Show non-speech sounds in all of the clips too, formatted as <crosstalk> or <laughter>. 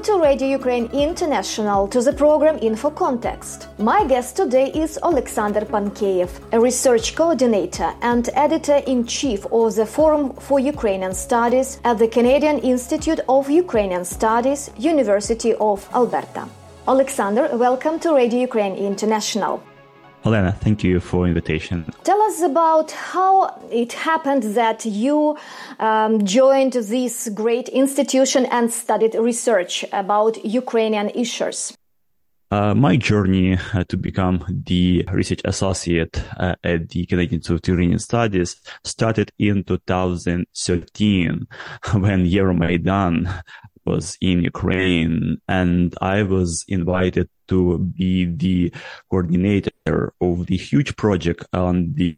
Welcome to Radio Ukraine International to the program Info Context. My guest today is Alexander Pankieiev, a research coordinator and editor in chief of the Forum for Ukrainian Studies at the Canadian Institute of Ukrainian Studies, University of Alberta. Alexander, welcome to Radio Ukraine International. Elena, thank you for invitation. Tell us about how it happened that you um, joined this great institution and studied research about Ukrainian issues. Uh, my journey uh, to become the research associate uh, at the Canadian Institute of Ukrainian Studies started in 2013 <laughs> when Euromaidan was in Ukraine and I was invited to be the coordinator of the huge project on the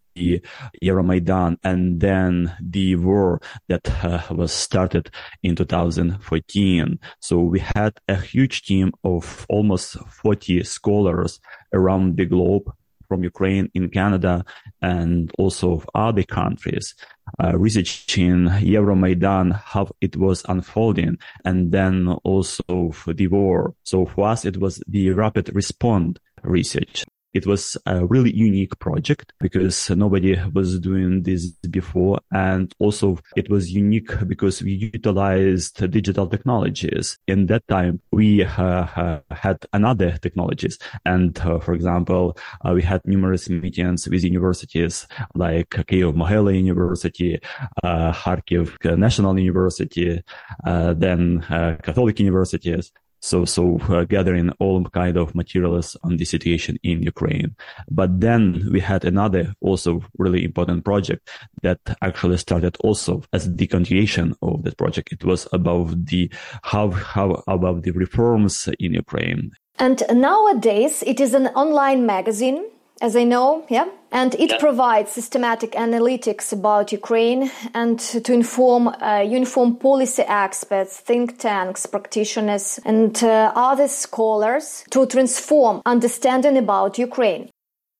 Euromaidan and then the war that uh, was started in 2014. So we had a huge team of almost 40 scholars around the globe from Ukraine in Canada and also other countries, uh, researching Euromaidan, how it was unfolding, and then also the war. So for us, it was the rapid response research. It was a really unique project because nobody was doing this before. And also it was unique because we utilized digital technologies. In that time, we uh, uh, had another technologies. And uh, for example, uh, we had numerous meetings with universities like Kyiv Mohyla University, uh, Kharkiv National University, uh, then Catholic universities. So, so uh, gathering all kind of materials on the situation in Ukraine. But then we had another also really important project that actually started also as the continuation of that project. It was about the how how about the reforms in Ukraine. And nowadays, it is an online magazine as I know, yeah. And it yeah. provides systematic analytics about Ukraine and to inform uh, uniform policy experts, think tanks, practitioners, and uh, other scholars to transform understanding about Ukraine.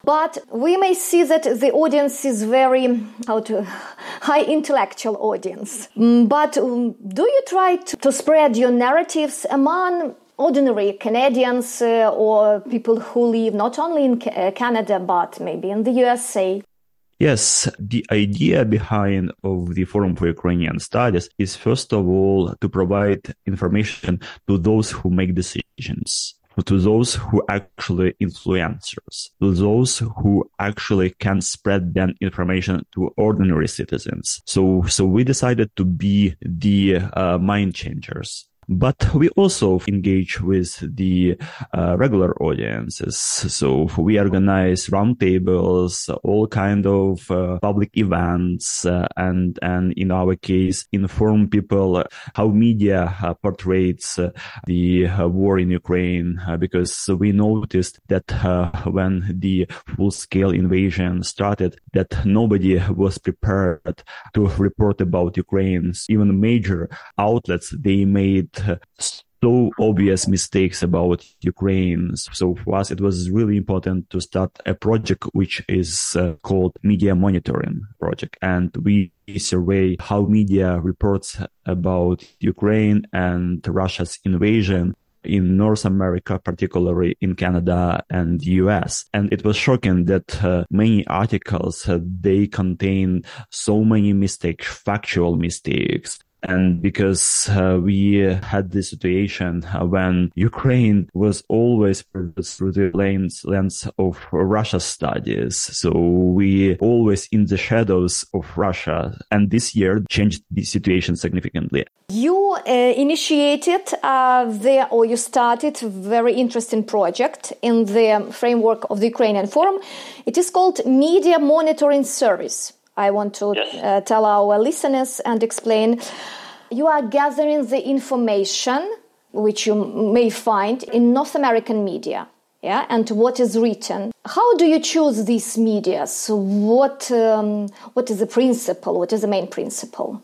But we may see that the audience is very how to <laughs> high intellectual audience. Mm, but um, do you try to, to spread your narratives among ordinary Canadians uh, or people who live not only in uh, Canada but maybe in the USA? Yes, the idea behind of the Forum for Ukrainian Studies is first of all to provide information to those who make decisions to those who actually influencers, to those who actually can spread that information to ordinary citizens. So, so we decided to be the uh, mind changers but we also engage with the uh, regular audiences. So we organize roundtables, all kind of uh, public events, uh, and and in our case, inform people how media uh, portrays uh, the uh, war in Ukraine. because we noticed that when the full-scale invasion started, that nobody was prepared to report about Ukraine. Even major outlets they made so obvious mistakes about Ukraine. So for us, it was really important to start a project which is uh, called Media Monitoring Project. And we survey how media reports about Ukraine and Russia's invasion in North America, particularly in Canada and US. And it was shocking that uh, many articles, uh, they contain so many mistakes, factual mistakes, and because uh, we had this situation uh, when Ukraine was always through the lens, lens of Russia studies. So we always in the shadows of Russia. And this year changed the situation significantly. You uh, initiated uh, the, or you started a very interesting project in the framework of the Ukrainian Forum. It is called Media Monitoring Service. I want to yes. uh, tell our listeners and explain. You are gathering the information which you may find in North American media. Yeah, and what is written. How do you choose these media? So what um, what is the principle? What is the main principle?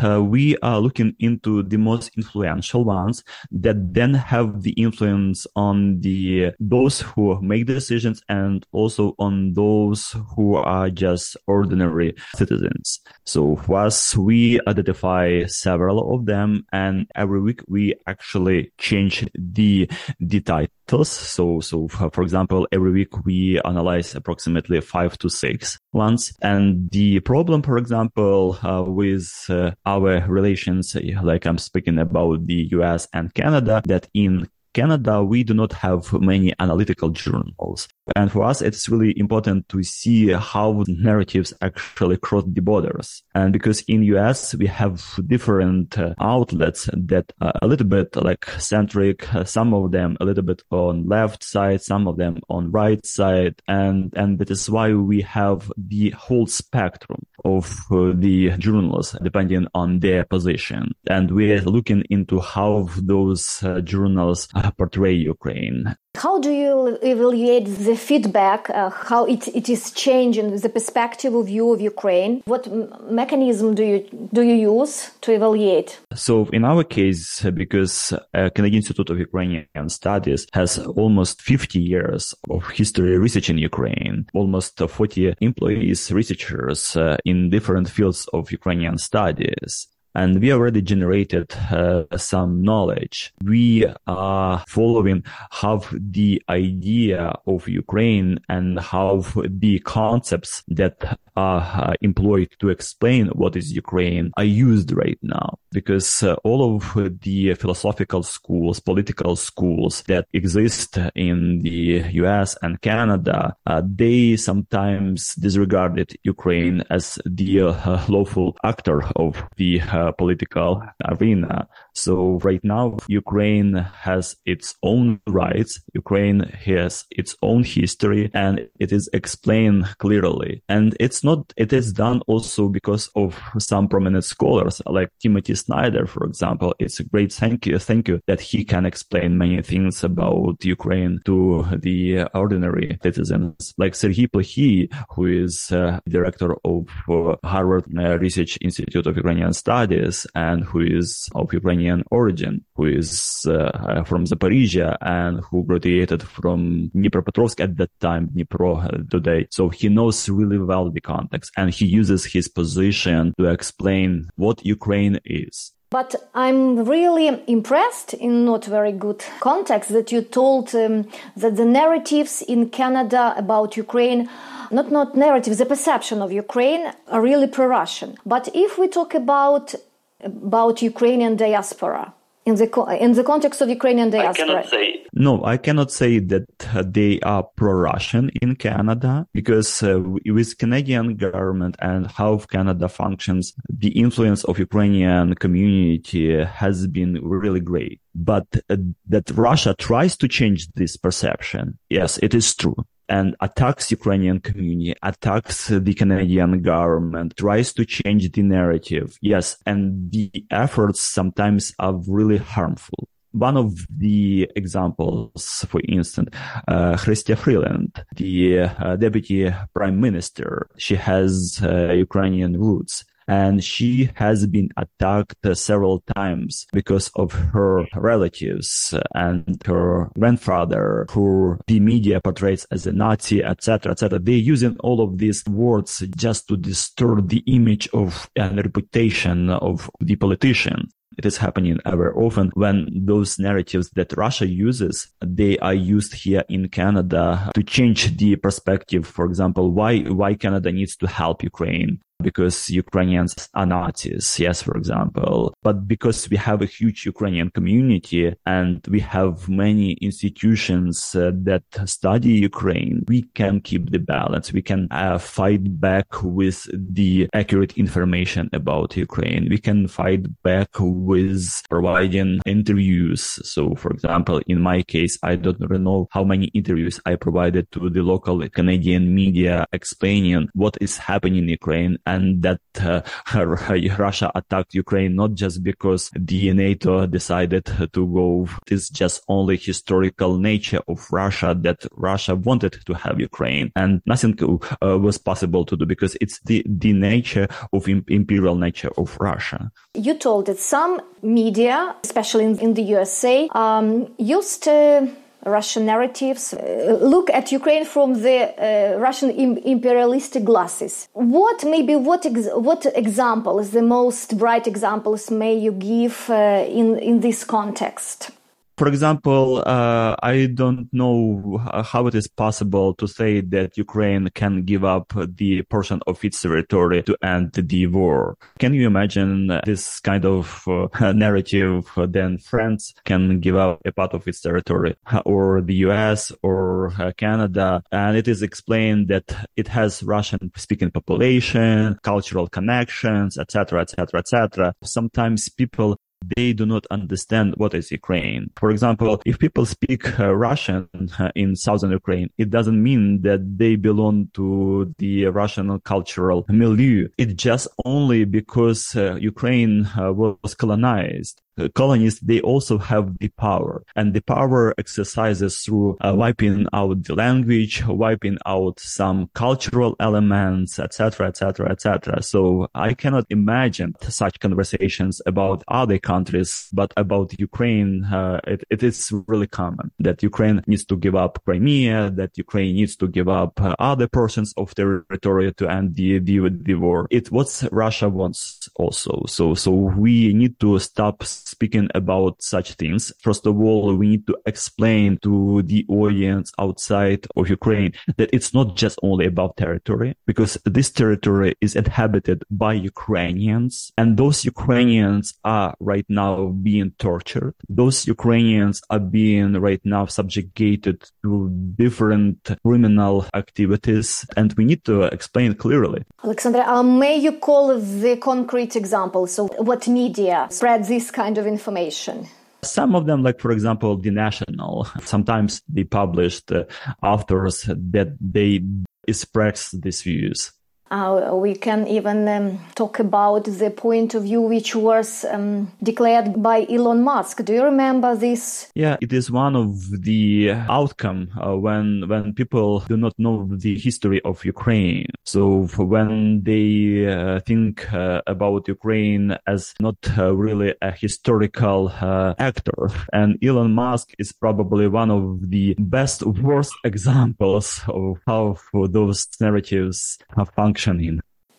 Uh, we are looking into the most influential ones that then have the influence on the those who make decisions and also on those who are just ordinary citizens. So for us, we identify several of them, and every week we actually change the the titles. So so for, example, every week we analyze approximately five to six ones, and the problem, for example, uh, with uh, our relations, like I'm speaking about the US and Canada, that in Canada, we do not have many analytical journals. And for us, it's really important to see how narratives actually cross the borders. And because in US, we have different uh, outlets that are a little bit like centric, uh, some of them a little bit on left side, some of them on right side. And, and that is why we have the whole spectrum of uh, the journals depending on their position. And we're looking into how those uh, journals portray Ukraine. How do you evaluate the feedback, uh, how it, it is changing the perspective of view of Ukraine? What mechanism do you do you use to evaluate? So in our case, because uh, Canadian Institute of Ukrainian Studies has almost 50 years of history research in Ukraine, almost 40 employees, researchers uh, in different fields of Ukrainian studies and we already generated uh, some knowledge. We are following how the idea of Ukraine and how the concepts that are uh, employed to explain what is Ukraine are used right now because uh, all of the philosophical schools, political schools that exist in the US and Canada, uh, they sometimes disregarded Ukraine as the uh, lawful actor of the political arena. So right now, Ukraine has its own rights. Ukraine has its own history and it is explained clearly. And it's not, it is done also because of some prominent scholars like Timothy Snyder, for example. It's a great thank you. Thank you that he can explain many things about Ukraine to the ordinary citizens like Serhiy Plokhy, who is uh, director of uh, Harvard Research Institute of Ukrainian Studies and who is of Ukrainian origin, who is uh, from Zaporizhia and who graduated from Dnipropetrovsk at that time, Dnipro uh, today. So he knows really well the context and he uses his position to explain what Ukraine is. But I'm really impressed in not very good context that you told um, that the narratives in Canada about Ukraine not not narratives, the perception of Ukraine are really pro-Russian. But if we talk about about Ukrainian diaspora in the in the context of Ukrainian diaspora? I cannot say. No, I cannot say that uh, they are pro-Russian in Canada because uh, with Canadian government and how Canada functions, the influence of Ukrainian community has been really great. But uh, that Russia tries to change this perception, yes, it is true and attacks Ukrainian community, attacks the Canadian government, tries to change the narrative. Yes. And the efforts sometimes are really harmful. One of the examples, for instance, uh, Chrystia Freeland, the uh, deputy prime minister, she has uh, Ukrainian roots and she has been attacked several times because of her relatives and her grandfather who the media portrays as a Nazi, etc., etc. They're using all of these words just to distort the image of and reputation of the politician. It is happening ever often when those narratives that Russia uses, they are used here in Canada to change the perspective. For example, why, why Canada needs to help Ukraine because Ukrainians are Nazis, yes, for example, but because we have a huge Ukrainian community and we have many institutions uh, that study Ukraine, we can keep the balance. We can uh, fight back with the accurate information about Ukraine. We can fight back with providing interviews. So, for example, in my case, I don't know how many interviews I provided to the local Canadian media explaining what is happening in Ukraine and that uh, <laughs> Russia attacked Ukraine not just because the NATO decided to go. It's just only historical nature of Russia that Russia wanted to have Ukraine, and nothing uh, was possible to do because it's the the nature of imperial nature of Russia. You told that some media, especially in, in the USA, um, used to Russian narratives uh, look at Ukraine from the uh, Russian Im- imperialistic glasses. What maybe what ex- what examples, the most bright examples, may you give uh, in in this context? For example, uh, I don't know how it is possible to say that Ukraine can give up the portion of its territory to end the war. Can you imagine this kind of uh, <laughs> narrative? Then France can give up a part of its territory, or the US or uh, Canada, and it is explained that it has Russian-speaking population, cultural connections, etc., etc., etc. Sometimes people they do not understand what is Ukraine. For example, if people speak uh, Russian uh, in southern Ukraine, it doesn't mean that they belong to the Russian cultural milieu. It's just only because uh, Ukraine uh, was colonized colonists, they also have the power and the power exercises through uh, wiping out the language, wiping out some cultural elements, etc., etc., etc. So I cannot imagine such conversations about other countries, but about Ukraine, uh, it, it is really common that Ukraine needs to give up Crimea, that Ukraine needs to give up uh, other portions of territory to end the, the, the war. It's what Russia wants also. So, so we need to stop speaking about such things, first of all, we need to explain to the audience outside of Ukraine that it's not just only about territory, because this territory is inhabited by Ukrainians, and those Ukrainians are right now being tortured. Those Ukrainians are being right now subjugated to different criminal activities, and we need to explain clearly. Alexandra, may you call the concrete examples? So, what media spread this kind of information? Some of them, like for example, the National, sometimes they published uh, authors that they express these views. Uh, we can even um, talk about the point of view which was um, declared by Elon Musk. Do you remember this? Yeah, it is one of the outcome uh, when when people do not know the history of Ukraine. So when they uh, think uh, about Ukraine as not uh, really a historical uh, actor, and Elon Musk is probably one of the best worst <laughs> examples of how those narratives have functioned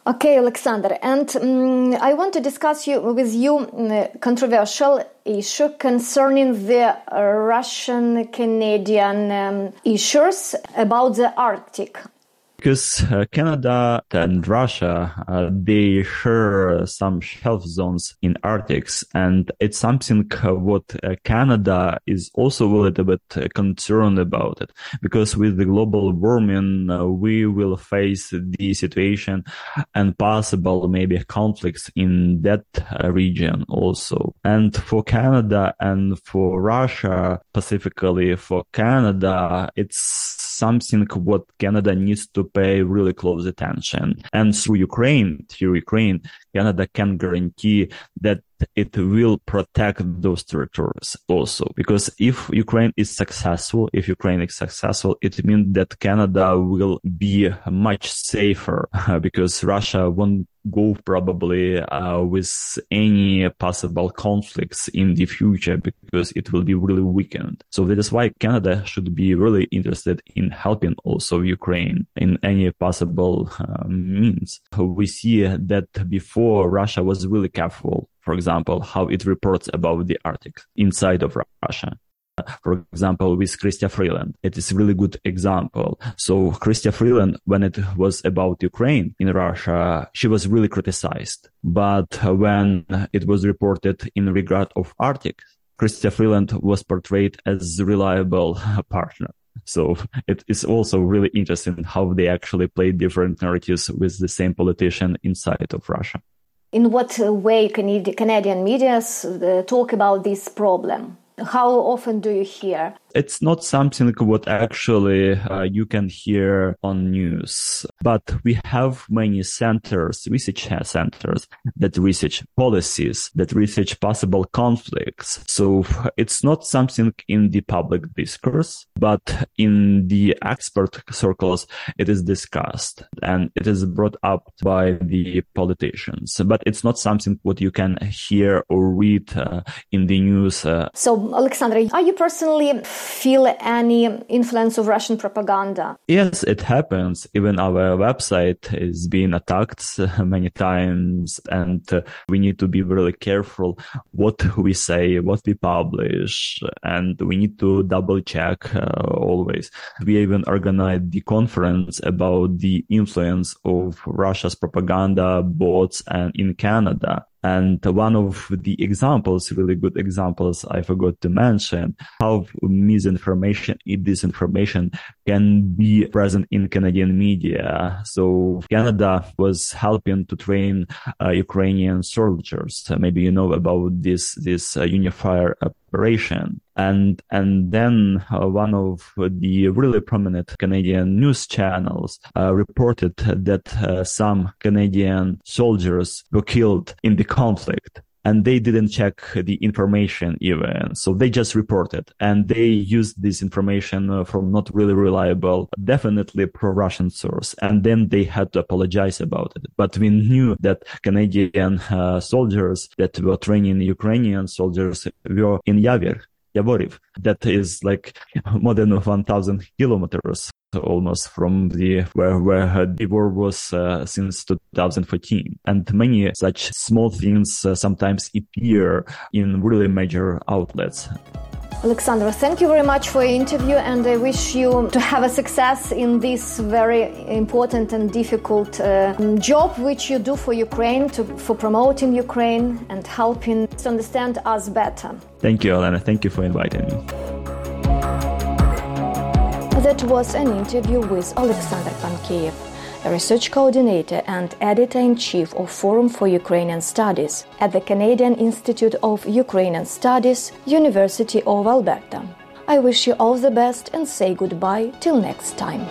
Okay, Alexander, and um, I want to discuss you, with you um, controversial issue concerning the Russian Canadian um, issues about the Arctic because uh, Canada and Russia uh, they share some shelf zones in Arctics, and it's something uh, what uh, Canada is also a little bit uh, concerned about it because with the global warming uh, we will face the situation and possible maybe conflicts in that region also. And for Canada and for Russia, specifically for Canada, it's something what Canada needs to pay really close attention. And through Ukraine, through Ukraine, Canada can guarantee that it will protect those territories also. Because if Ukraine is successful, if Ukraine is successful, it means that Canada will be much safer <laughs> because Russia won't go probably uh, with any possible conflicts in the future because it will be really weakened. So that is why Canada should be really interested in helping also Ukraine in any possible uh, means. We see that before Russia was really careful for example, how it reports about the Arctic inside of Russia. For example, with Chrystia Freeland, it is a really good example. So Chrystia Freeland, when it was about Ukraine in Russia, she was really criticized. But when it was reported in regard of Arctic, Chrystia Freeland was portrayed as a reliable partner. So it is also really interesting how they actually play different narratives with the same politician inside of Russia. In what way can Canadian media uh, talk about this problem? How often do you hear It's not something what actually uh, you can hear on news, but we have many centers, research centers that research policies, that research possible conflicts. So it's not something in the public discourse, but in the expert circles, it is discussed and it is brought up by the politicians, but it's not something what you can hear or read uh, in the news. Uh. So, Alexander, are you personally feel any influence of Russian propaganda? Yes, it happens. Even our website is being attacked <laughs> many times, and uh, we need to be really careful what we say, what we publish, and we need to double check uh, always. We even organized the conference about the influence of Russia's propaganda bots and in Canada. And one of the examples, really good examples, I forgot to mention how misinformation and disinformation can be present in Canadian media. So Canada was helping to train uh, Ukrainian soldiers. Maybe you know about this this uh, unifier operation. And, and then uh, one of the really prominent Canadian news channels uh, reported that uh, some Canadian soldiers were killed in the conflict and they didn't check the information even. So they just reported and they used this information uh, from not really reliable, definitely pro-Russian source. And then they had to apologize about it. But we knew that Canadian uh, soldiers that were training Ukrainian soldiers were in Yavor Yavoriv. That is like more than 1,000 kilometers almost from the where where the war was uh, since 2014 and many such small things uh, sometimes appear in really major outlets Alexandra, thank you very much for your interview, and I wish you to have a success in this very important and difficult uh, job which you do for Ukraine, to, for promoting Ukraine and helping to understand us better. Thank you, Elena. Thank you for inviting me. That was an interview with Alexander Pankieiev research coordinator and editor in chief of Forum for Ukrainian Studies at the Canadian Institute of Ukrainian Studies, University of Alberta. I wish you all the best and say goodbye till next time.